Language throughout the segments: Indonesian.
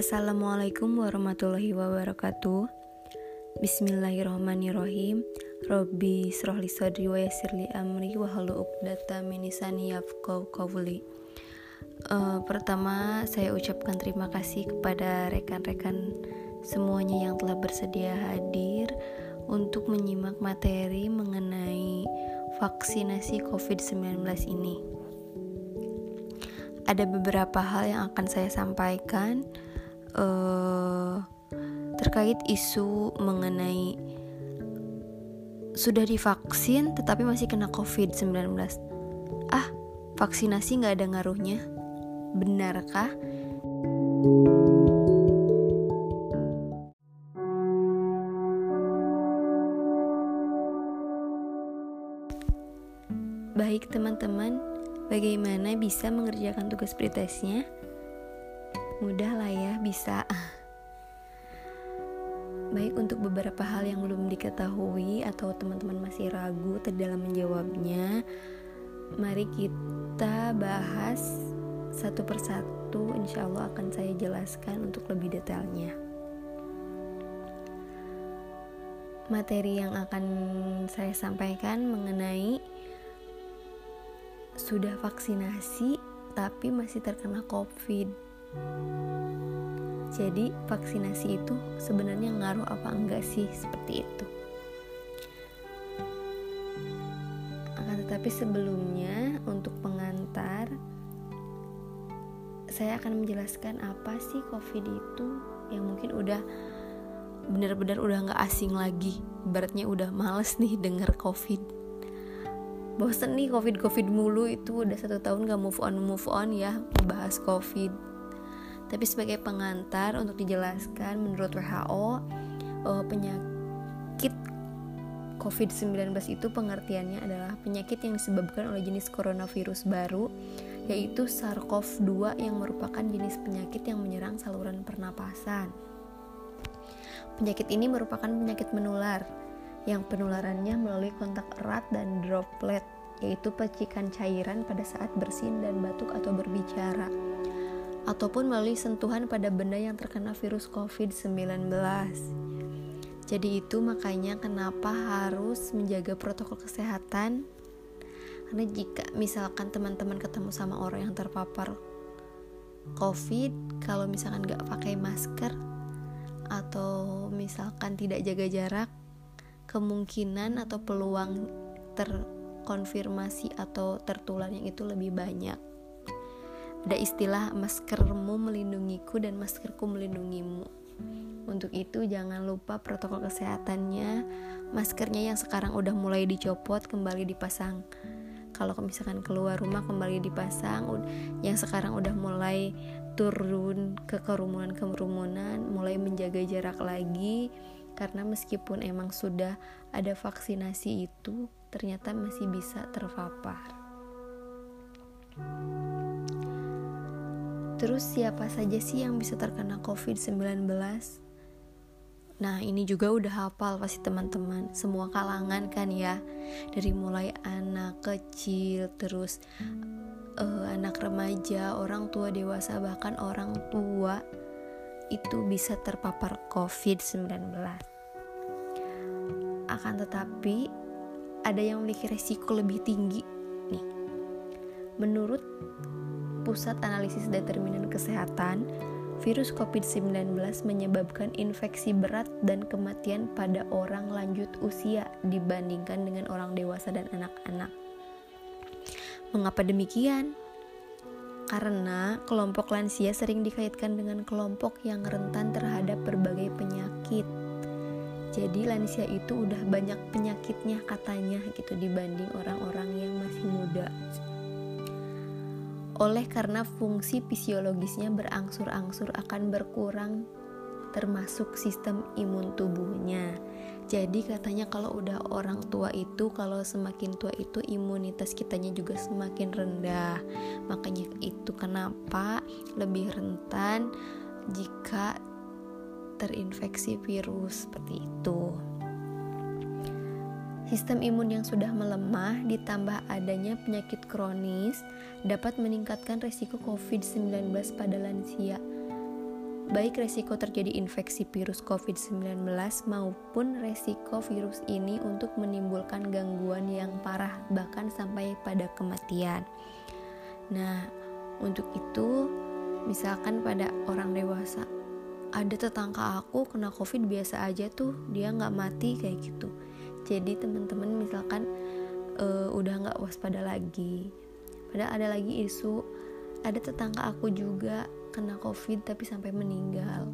Assalamualaikum warahmatullahi wabarakatuh. Bismillahirrahmanirrahim. Robbi srohli sadri wa yasirli amri wa halu uqdata minisani yafqaw qawli. Uh, Pertama saya ucapkan terima kasih kepada rekan-rekan semuanya yang telah bersedia hadir untuk menyimak materi mengenai vaksinasi COVID-19 ini. Ada beberapa hal yang akan saya sampaikan uh, terkait isu mengenai sudah divaksin tetapi masih kena COVID-19. Ah, vaksinasi nggak ada ngaruhnya? Benarkah? Baik teman-teman, Bagaimana bisa mengerjakan tugas pretestnya? Mudah lah ya, bisa. Baik untuk beberapa hal yang belum diketahui atau teman-teman masih ragu dalam menjawabnya, mari kita bahas satu persatu. Insya Allah akan saya jelaskan untuk lebih detailnya. Materi yang akan saya sampaikan mengenai sudah vaksinasi tapi masih terkena COVID. Jadi vaksinasi itu sebenarnya ngaruh apa enggak sih seperti itu? Akan tetapi sebelumnya untuk pengantar saya akan menjelaskan apa sih COVID itu yang mungkin udah benar-benar udah nggak asing lagi. Beratnya udah males nih denger COVID bosen nih covid covid mulu itu udah satu tahun gak move on move on ya membahas covid tapi sebagai pengantar untuk dijelaskan menurut WHO uh, penyakit COVID-19 itu pengertiannya adalah penyakit yang disebabkan oleh jenis coronavirus baru yaitu SARS-CoV-2 yang merupakan jenis penyakit yang menyerang saluran pernapasan. Penyakit ini merupakan penyakit menular yang penularannya melalui kontak erat dan droplet, yaitu percikan cairan pada saat bersin dan batuk atau berbicara, ataupun melalui sentuhan pada benda yang terkena virus COVID-19. Jadi itu makanya kenapa harus menjaga protokol kesehatan karena jika misalkan teman-teman ketemu sama orang yang terpapar COVID, kalau misalkan nggak pakai masker atau misalkan tidak jaga jarak, kemungkinan atau peluang terkonfirmasi atau tertular yang itu lebih banyak. Ada istilah maskermu melindungiku dan maskerku melindungimu. Untuk itu jangan lupa protokol kesehatannya. Maskernya yang sekarang udah mulai dicopot kembali dipasang. Kalau misalkan keluar rumah kembali dipasang, yang sekarang udah mulai turun ke kerumunan-kerumunan, mulai menjaga jarak lagi karena meskipun emang sudah ada vaksinasi itu ternyata masih bisa terpapar. Terus siapa saja sih yang bisa terkena COVID-19? Nah, ini juga udah hafal pasti teman-teman. Semua kalangan kan ya. Dari mulai anak kecil, terus uh, anak remaja, orang tua dewasa, bahkan orang tua itu bisa terpapar COVID-19. Akan tetapi, ada yang memiliki resiko lebih tinggi nih. Menurut Pusat Analisis Determinan Kesehatan, virus COVID-19 menyebabkan infeksi berat dan kematian pada orang lanjut usia dibandingkan dengan orang dewasa dan anak-anak. Mengapa demikian? karena kelompok lansia sering dikaitkan dengan kelompok yang rentan terhadap berbagai penyakit. Jadi lansia itu udah banyak penyakitnya katanya gitu dibanding orang-orang yang masih muda. Oleh karena fungsi fisiologisnya berangsur-angsur akan berkurang termasuk sistem imun tubuhnya. Jadi katanya kalau udah orang tua itu kalau semakin tua itu imunitas kitanya juga semakin rendah. Makanya itu kenapa lebih rentan jika terinfeksi virus seperti itu. Sistem imun yang sudah melemah ditambah adanya penyakit kronis dapat meningkatkan resiko COVID-19 pada lansia baik resiko terjadi infeksi virus COVID-19 maupun resiko virus ini untuk menimbulkan gangguan yang parah bahkan sampai pada kematian. Nah, untuk itu misalkan pada orang dewasa ada tetangga aku kena covid biasa aja tuh dia nggak mati kayak gitu jadi teman-teman misalkan uh, udah nggak waspada lagi. Padahal ada lagi isu ada tetangga aku juga kena covid tapi sampai meninggal.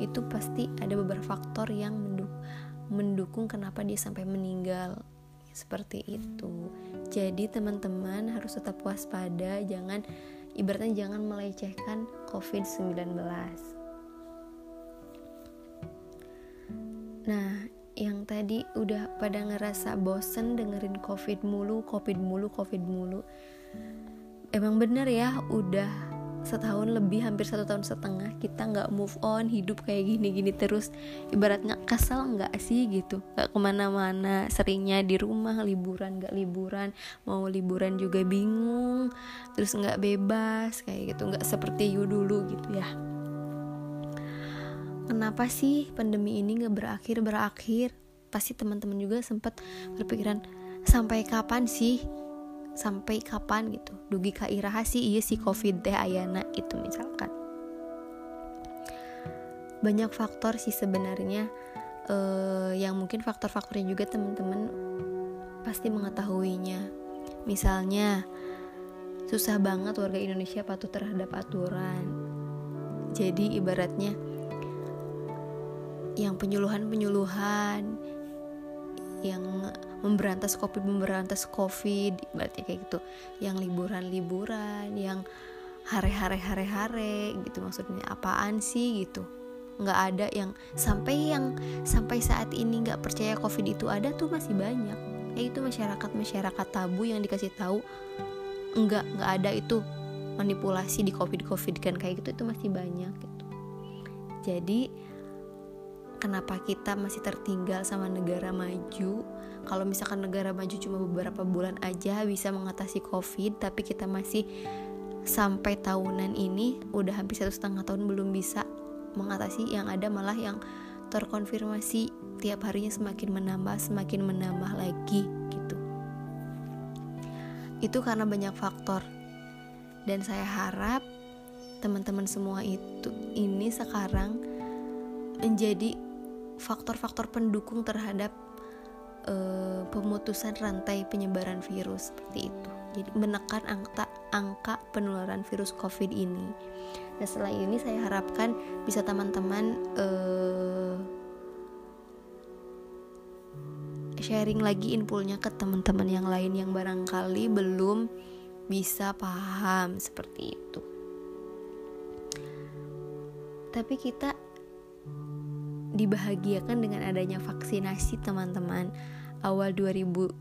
Itu pasti ada beberapa faktor yang menduk mendukung kenapa dia sampai meninggal. Seperti itu. Jadi teman-teman harus tetap waspada jangan ibaratnya jangan melecehkan covid-19 nah yang tadi udah pada ngerasa bosen dengerin covid mulu covid mulu covid mulu. Emang bener ya udah setahun lebih hampir satu tahun setengah kita nggak move on hidup kayak gini-gini terus. Ibaratnya kesel nggak sih gitu? Nggak ke mana-mana seringnya di rumah liburan nggak liburan mau liburan juga bingung terus nggak bebas kayak gitu. Nggak seperti you dulu gitu ya kenapa sih pandemi ini gak berakhir berakhir? Pasti teman-teman juga sempat berpikiran sampai kapan sih? Sampai kapan? gitu. Dugi kairaha sih iya si covid teh ayana itu misalkan. Banyak faktor sih sebenarnya uh, yang mungkin faktor-faktornya juga teman-teman pasti mengetahuinya. Misalnya susah banget warga Indonesia patuh terhadap aturan. Jadi ibaratnya yang penyuluhan-penyuluhan yang memberantas covid memberantas covid berarti kayak gitu. Yang liburan-liburan yang hare-hare hare-hare gitu maksudnya. Apaan sih gitu. Nggak ada yang sampai yang sampai saat ini nggak percaya covid itu ada tuh masih banyak. Ya itu masyarakat masyarakat tabu yang dikasih tahu nggak nggak ada itu manipulasi di covid covid kan kayak gitu itu masih banyak gitu. Jadi kenapa kita masih tertinggal sama negara maju? Kalau misalkan negara maju cuma beberapa bulan aja bisa mengatasi covid tapi kita masih sampai tahunan ini udah hampir satu setengah tahun belum bisa mengatasi. Yang ada malah yang terkonfirmasi tiap harinya semakin menambah semakin menambah lagi gitu. Itu karena banyak faktor. Dan saya harap teman-teman semua itu ini sekarang menjadi faktor-faktor pendukung terhadap uh, pemutusan rantai penyebaran virus seperti itu. Jadi menekan angka angka penularan virus COVID ini. Nah setelah ini saya harapkan bisa teman-teman uh, sharing lagi infonya ke teman-teman yang lain yang barangkali belum bisa paham seperti itu. Tapi kita dibahagiakan dengan adanya vaksinasi teman-teman. Awal 2021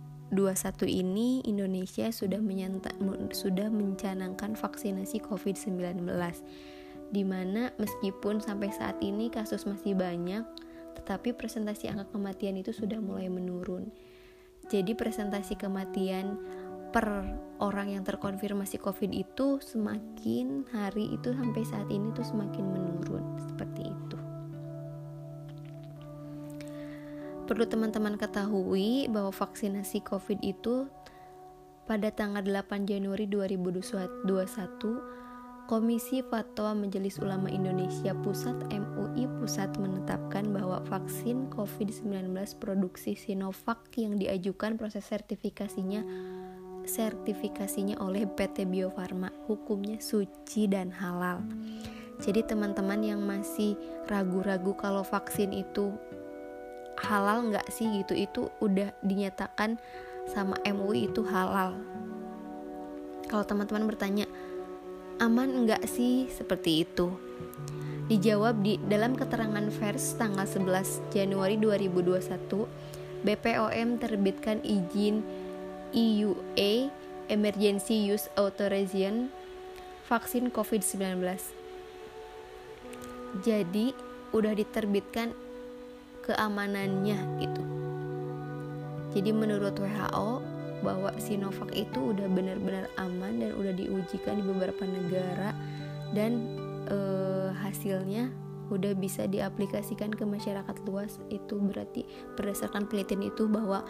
ini Indonesia sudah menyanta, sudah mencanangkan vaksinasi COVID-19 di mana meskipun sampai saat ini kasus masih banyak tetapi presentasi angka kematian itu sudah mulai menurun. Jadi presentasi kematian per orang yang terkonfirmasi COVID itu semakin hari itu sampai saat ini tuh semakin menurun Perlu teman-teman ketahui bahwa vaksinasi COVID itu pada tanggal 8 Januari 2021 Komisi Fatwa Majelis Ulama Indonesia Pusat MUI Pusat menetapkan bahwa vaksin COVID-19 produksi Sinovac yang diajukan proses sertifikasinya sertifikasinya oleh PT Bio Farma hukumnya suci dan halal. Jadi teman-teman yang masih ragu-ragu kalau vaksin itu halal nggak sih gitu? Itu udah dinyatakan sama MUI itu halal. Kalau teman-teman bertanya aman nggak sih? Seperti itu. Dijawab di dalam keterangan vers tanggal 11 Januari 2021 BPOM terbitkan izin EUA Emergency Use Authorization vaksin COVID-19 jadi udah diterbitkan keamanannya gitu. Jadi menurut WHO bahwa Sinovac itu udah benar-benar aman dan udah diujikan di beberapa negara dan e, hasilnya udah bisa diaplikasikan ke masyarakat luas itu berarti berdasarkan penelitian itu bahwa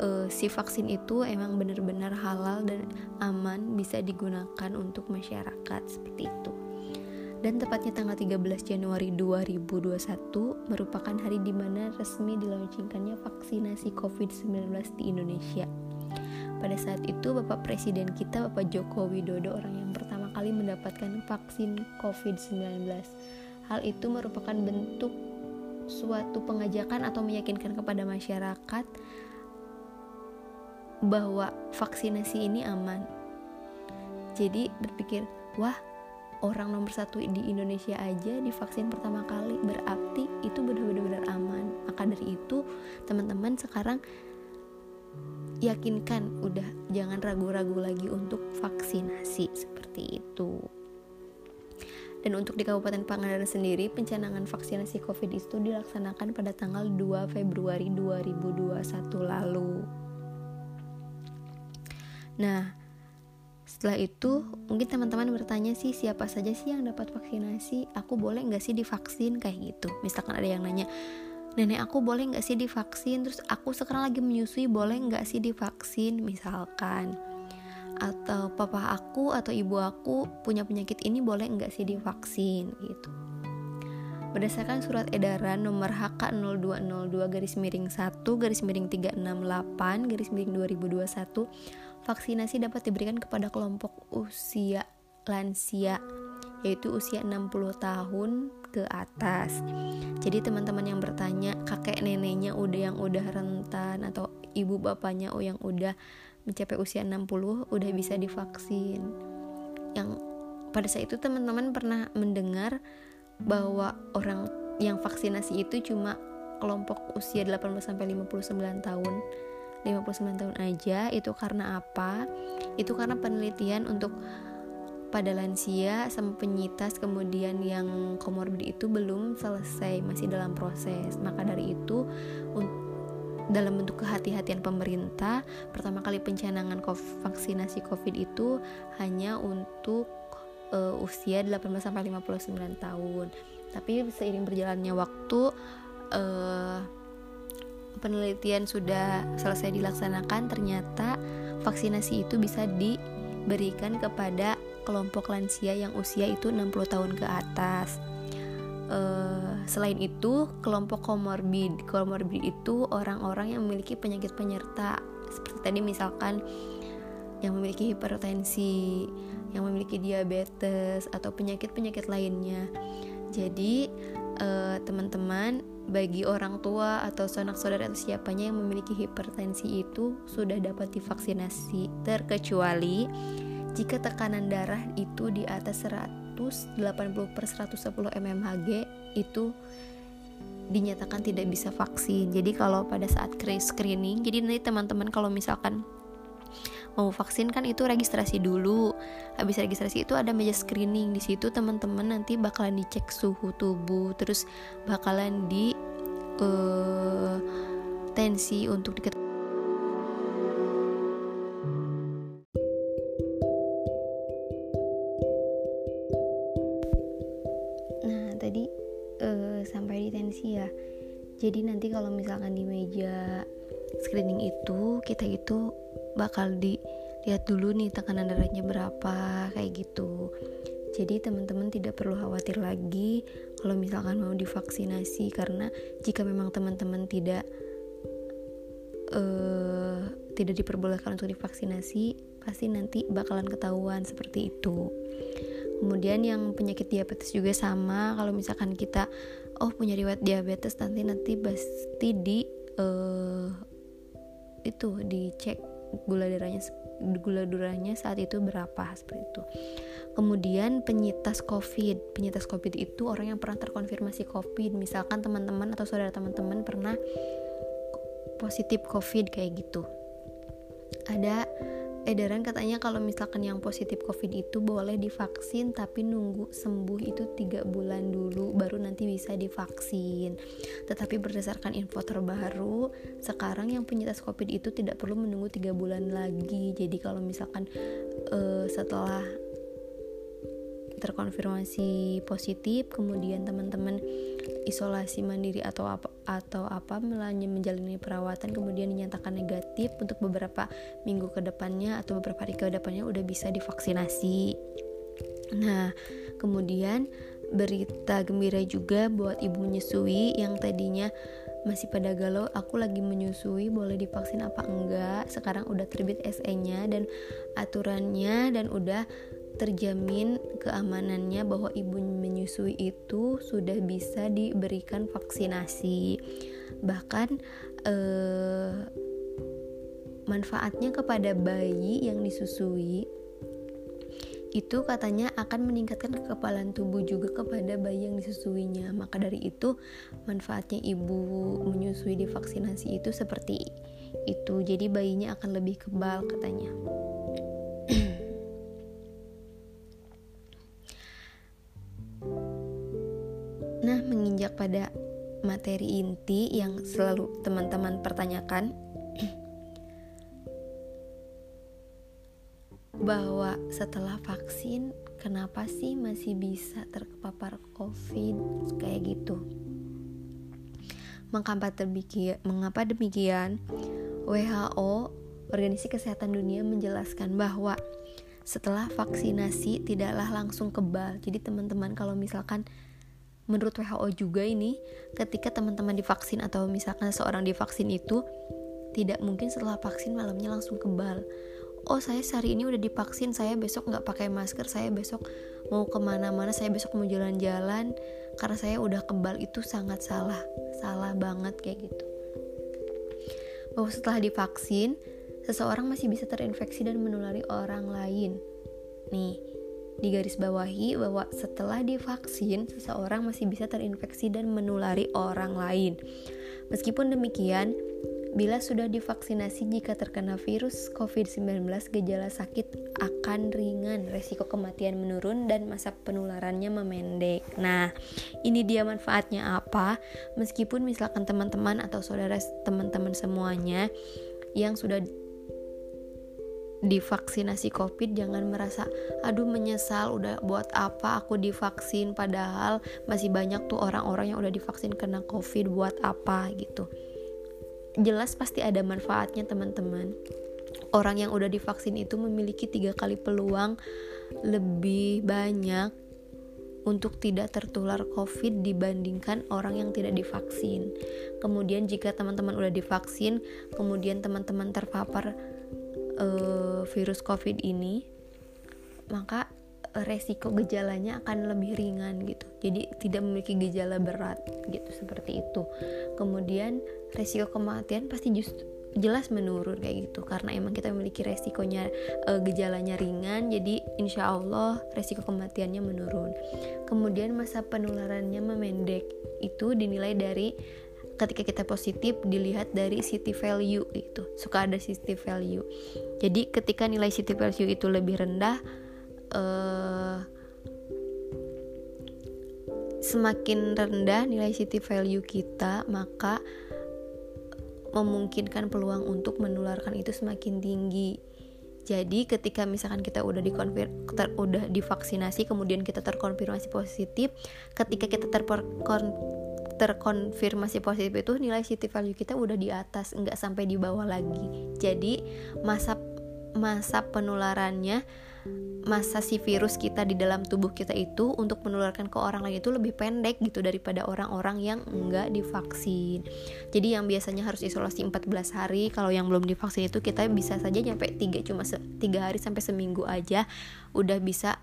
uh, si vaksin itu emang benar-benar halal dan aman bisa digunakan untuk masyarakat seperti itu dan tepatnya tanggal 13 Januari 2021 merupakan hari di mana resmi dilaunchingkannya vaksinasi COVID-19 di Indonesia. Pada saat itu Bapak Presiden kita Bapak Joko Widodo orang yang pertama kali mendapatkan vaksin COVID-19. Hal itu merupakan bentuk suatu pengajakan atau meyakinkan kepada masyarakat bahwa vaksinasi ini aman. Jadi berpikir, wah orang nomor satu di Indonesia aja divaksin pertama kali berarti itu benar-benar aman maka dari itu teman-teman sekarang yakinkan udah jangan ragu-ragu lagi untuk vaksinasi seperti itu dan untuk di Kabupaten Pangandaran sendiri, pencanangan vaksinasi COVID itu dilaksanakan pada tanggal 2 Februari 2021 lalu. Nah, setelah itu, mungkin teman-teman bertanya sih siapa saja sih yang dapat vaksinasi? Aku boleh nggak sih divaksin kayak gitu? Misalkan ada yang nanya, nenek aku boleh nggak sih divaksin? Terus aku sekarang lagi menyusui, boleh nggak sih divaksin? Misalkan, atau papa aku atau ibu aku punya penyakit ini boleh nggak sih divaksin gitu. Berdasarkan surat edaran nomor HK 0202 garis miring 1 garis miring 368 garis miring 2021 vaksinasi dapat diberikan kepada kelompok usia lansia yaitu usia 60 tahun ke atas. Jadi teman-teman yang bertanya kakek neneknya udah yang udah rentan atau ibu bapaknya oh yang udah mencapai usia 60 udah bisa divaksin. Yang pada saat itu teman-teman pernah mendengar bahwa orang yang vaksinasi itu cuma kelompok usia 18 sampai 59 tahun 59 tahun aja itu karena apa? Itu karena penelitian untuk pada lansia sama penyintas kemudian yang komorbid itu belum selesai masih dalam proses maka dari itu dalam bentuk kehati-hatian pemerintah pertama kali pencanangan vaksinasi covid itu hanya untuk uh, usia 18 sampai 59 tahun tapi seiring berjalannya waktu uh, penelitian sudah selesai dilaksanakan, ternyata vaksinasi itu bisa diberikan kepada kelompok lansia yang usia itu 60 tahun ke atas. Uh, selain itu, kelompok komorbid, komorbid itu orang-orang yang memiliki penyakit penyerta seperti tadi misalkan yang memiliki hipertensi, yang memiliki diabetes atau penyakit-penyakit lainnya. Jadi, uh, teman-teman bagi orang tua atau sanak saudara atau siapanya yang memiliki hipertensi itu sudah dapat divaksinasi terkecuali jika tekanan darah itu di atas 180 per 110 mmHg itu dinyatakan tidak bisa vaksin. Jadi kalau pada saat screening, jadi nanti teman-teman kalau misalkan mau vaksin kan itu registrasi dulu. Habis registrasi itu ada meja screening. Di situ teman-teman nanti bakalan dicek suhu tubuh terus bakalan di uh, tensi untuk diketahui. Nah, tadi uh, sampai di tensi ya. Jadi nanti kalau misalkan di meja screening itu kita itu bakal dilihat dulu nih tekanan darahnya berapa kayak gitu. Jadi teman-teman tidak perlu khawatir lagi kalau misalkan mau divaksinasi karena jika memang teman-teman tidak uh, tidak diperbolehkan untuk divaksinasi pasti nanti bakalan ketahuan seperti itu. Kemudian yang penyakit diabetes juga sama kalau misalkan kita oh punya riwayat diabetes nanti nanti pasti di uh, itu dicek gula darahnya gula darahnya saat itu berapa seperti itu. Kemudian penyintas COVID, penyintas COVID itu orang yang pernah terkonfirmasi COVID, misalkan teman-teman atau saudara teman-teman pernah positif COVID kayak gitu. Ada edaran katanya kalau misalkan yang positif covid itu boleh divaksin tapi nunggu sembuh itu tiga bulan dulu baru nanti bisa divaksin. Tetapi berdasarkan info terbaru sekarang yang penyintas covid itu tidak perlu menunggu tiga bulan lagi. Jadi kalau misalkan uh, setelah terkonfirmasi positif kemudian teman-teman isolasi mandiri atau apa atau apa menjalani perawatan kemudian dinyatakan negatif untuk beberapa minggu ke depannya atau beberapa hari ke depannya udah bisa divaksinasi. Nah kemudian berita gembira juga buat ibu menyusui yang tadinya masih pada galau aku lagi menyusui boleh divaksin apa enggak? Sekarang udah terbit SE-nya dan aturannya dan udah terjamin keamanannya bahwa ibu menyusui itu sudah bisa diberikan vaksinasi bahkan eh, manfaatnya kepada bayi yang disusui itu katanya akan meningkatkan kekebalan tubuh juga kepada bayi yang disusuinya. Maka dari itu, manfaatnya ibu menyusui di vaksinasi itu seperti itu. Jadi bayinya akan lebih kebal katanya. Pada materi inti yang selalu teman-teman pertanyakan. Bahwa setelah vaksin kenapa sih masih bisa terpapar covid? Kayak gitu. Mengapa demikian, mengapa demikian? WHO Organisasi Kesehatan Dunia menjelaskan bahwa setelah vaksinasi tidaklah langsung kebal. Jadi teman-teman kalau misalkan menurut WHO juga ini ketika teman-teman divaksin atau misalkan seorang divaksin itu tidak mungkin setelah vaksin malamnya langsung kebal. Oh saya hari ini udah divaksin saya besok nggak pakai masker saya besok mau ke mana-mana saya besok mau jalan-jalan karena saya udah kebal itu sangat salah salah banget kayak gitu. Bahwa setelah divaksin seseorang masih bisa terinfeksi dan menulari orang lain. Nih di garis bawahi bahwa setelah divaksin seseorang masih bisa terinfeksi dan menulari orang lain meskipun demikian Bila sudah divaksinasi jika terkena virus COVID-19, gejala sakit akan ringan, resiko kematian menurun dan masa penularannya memendek. Nah, ini dia manfaatnya apa? Meskipun misalkan teman-teman atau saudara teman-teman semuanya yang sudah divaksinasi covid jangan merasa aduh menyesal udah buat apa aku divaksin? Padahal masih banyak tuh orang-orang yang udah divaksin kena covid buat apa gitu. Jelas pasti ada manfaatnya teman-teman. Orang yang udah divaksin itu memiliki tiga kali peluang lebih banyak untuk tidak tertular COVID dibandingkan orang yang tidak divaksin. Kemudian jika teman-teman udah divaksin, kemudian teman-teman terpapar uh, virus COVID ini, maka resiko gejalanya akan lebih ringan gitu. Jadi tidak memiliki gejala berat gitu seperti itu. Kemudian resiko kematian pasti justru jelas menurun kayak gitu karena emang kita memiliki resikonya e, gejalanya ringan. Jadi insya Allah resiko kematiannya menurun. Kemudian masa penularannya memendek itu dinilai dari ketika kita positif dilihat dari city value itu. Suka ada city value. Jadi ketika nilai city value itu lebih rendah uh, semakin rendah nilai city value kita maka memungkinkan peluang untuk menularkan itu semakin tinggi. Jadi ketika misalkan kita udah dikonfir ter, udah divaksinasi kemudian kita terkonfirmasi positif ketika kita terper, terkonfirmasi positif itu nilai city value kita udah di atas nggak sampai di bawah lagi jadi masa masa penularannya masa si virus kita di dalam tubuh kita itu untuk menularkan ke orang lain itu lebih pendek gitu daripada orang-orang yang enggak divaksin. Jadi yang biasanya harus isolasi 14 hari, kalau yang belum divaksin itu kita bisa saja nyampe 3 cuma 3 hari sampai seminggu aja udah bisa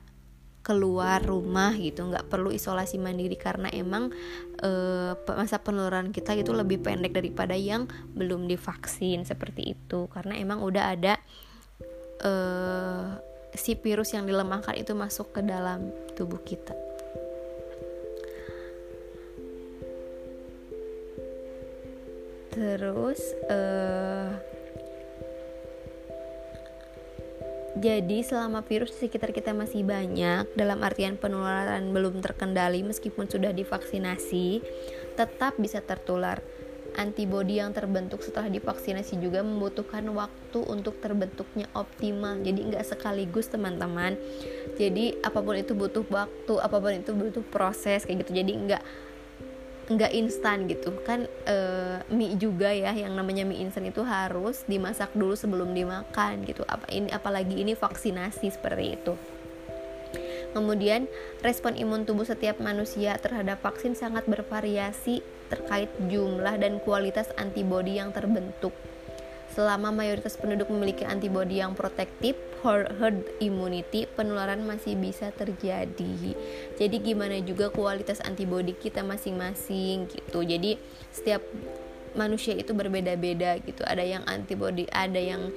keluar rumah gitu nggak perlu isolasi mandiri karena emang e, masa penularan kita itu lebih pendek daripada yang belum divaksin seperti itu karena emang udah ada uh, si virus yang dilemahkan itu masuk ke dalam tubuh kita. Terus uh, jadi selama virus di sekitar kita masih banyak dalam artian penularan belum terkendali meskipun sudah divaksinasi tetap bisa tertular. Antibodi yang terbentuk setelah divaksinasi juga membutuhkan waktu untuk terbentuknya optimal. Jadi nggak sekaligus teman-teman. Jadi apa pun itu butuh waktu apa pun itu butuh proses kayak gitu. Jadi nggak nggak instan gitu. Kan e, mie juga ya yang namanya mie instan itu harus dimasak dulu sebelum dimakan gitu. Apa ini apalagi ini vaksinasi seperti itu. Kemudian, respon imun tubuh setiap manusia terhadap vaksin sangat bervariasi terkait jumlah dan kualitas antibodi yang terbentuk. Selama mayoritas penduduk memiliki antibodi yang protektif, herd immunity, penularan masih bisa terjadi. Jadi gimana juga kualitas antibodi kita masing-masing gitu. Jadi setiap manusia itu berbeda-beda gitu. Ada yang antibodi, ada yang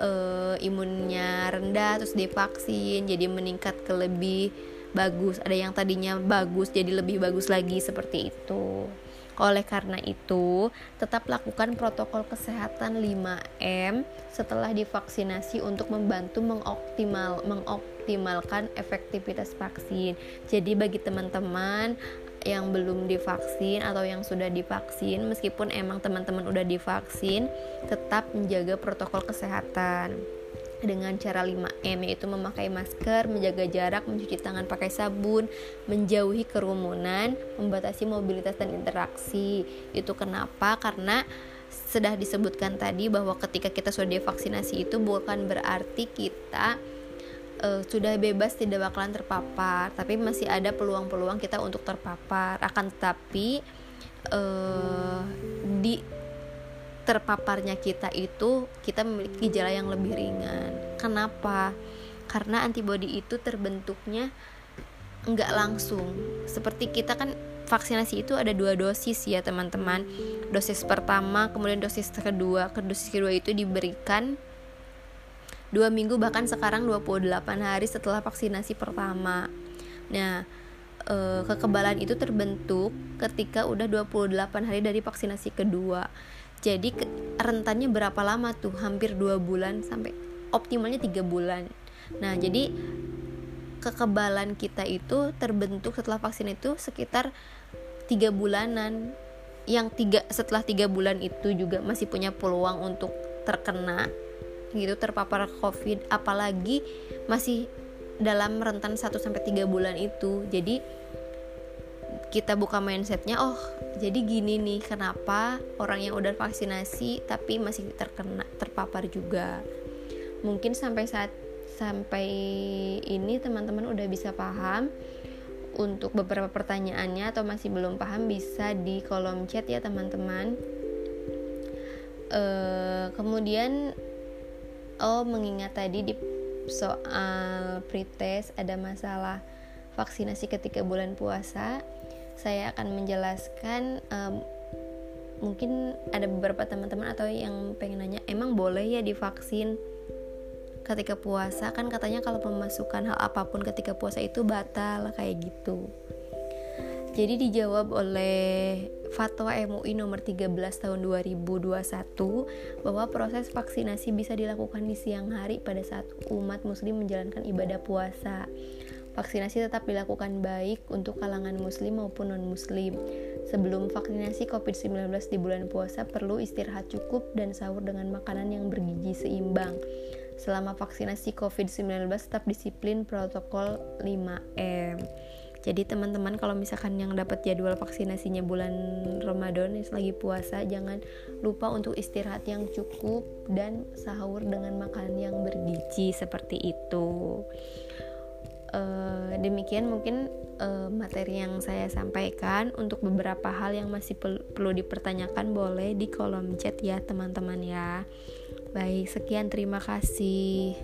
uh, imunnya rendah terus divaksin jadi meningkat ke lebih bagus ada yang tadinya bagus jadi lebih bagus lagi seperti itu oleh karena itu, tetap lakukan protokol kesehatan 5M setelah divaksinasi untuk membantu mengoptimal mengoptimalkan efektivitas vaksin. Jadi bagi teman-teman yang belum divaksin atau yang sudah divaksin meskipun emang teman-teman udah divaksin tetap menjaga protokol kesehatan dengan cara 5M yaitu memakai masker, menjaga jarak, mencuci tangan pakai sabun, menjauhi kerumunan, membatasi mobilitas dan interaksi. Itu kenapa? Karena sudah disebutkan tadi bahwa ketika kita sudah divaksinasi itu bukan berarti kita uh, sudah bebas tidak bakalan terpapar tapi masih ada peluang-peluang kita untuk terpapar akan tetapi uh, di terpaparnya kita itu kita memiliki gejala yang lebih ringan. Kenapa? Karena antibodi itu terbentuknya nggak langsung. Seperti kita kan vaksinasi itu ada dua dosis ya teman-teman. Dosis pertama kemudian dosis kedua. Ke dosis kedua itu diberikan dua minggu bahkan sekarang 28 hari setelah vaksinasi pertama. Nah e, kekebalan itu terbentuk ketika udah 28 hari dari vaksinasi kedua jadi rentannya berapa lama tuh? Hampir dua bulan sampai optimalnya tiga bulan. Nah jadi kekebalan kita itu terbentuk setelah vaksin itu sekitar tiga bulanan. Yang tiga setelah tiga bulan itu juga masih punya peluang untuk terkena gitu terpapar covid. Apalagi masih dalam rentan 1 sampai 3 bulan itu. Jadi kita buka mindsetnya oh jadi gini nih kenapa orang yang udah vaksinasi tapi masih terkena terpapar juga? Mungkin sampai saat sampai ini teman-teman udah bisa paham untuk beberapa pertanyaannya atau masih belum paham bisa di kolom chat ya teman-teman. Uh, kemudian oh mengingat tadi di soal pretest ada masalah vaksinasi ketika bulan puasa saya akan menjelaskan um, mungkin ada beberapa teman-teman atau yang pengen nanya emang boleh ya divaksin ketika puasa kan katanya kalau memasukkan hal apa pun ketika puasa itu batal kayak gitu jadi dijawab oleh Fatwa MUI nomor 13 tahun 2021 bahwa proses vaksinasi bisa dilakukan di siang hari pada saat umat muslim menjalankan ibadah puasa. Vaksinasi tetap dilakukan baik untuk kalangan muslim maupun non-muslim. Sebelum vaksinasi COVID-19 di bulan puasa perlu istirahat cukup dan sahur dengan makanan yang bergizi seimbang. Selama vaksinasi COVID-19 tetap disiplin protokol 5M. Jadi teman-teman kalau misalkan yang dapat jadwal vaksinasinya bulan Ramadan lagi puasa jangan lupa untuk istirahat yang cukup dan sahur dengan makanan yang bergizi seperti itu. Uh, demikian mungkin uh, materi yang saya sampaikan untuk beberapa hal yang masih perlu dipertanyakan boleh di kolom chat ya teman-teman ya. Baik, sekian terima kasih.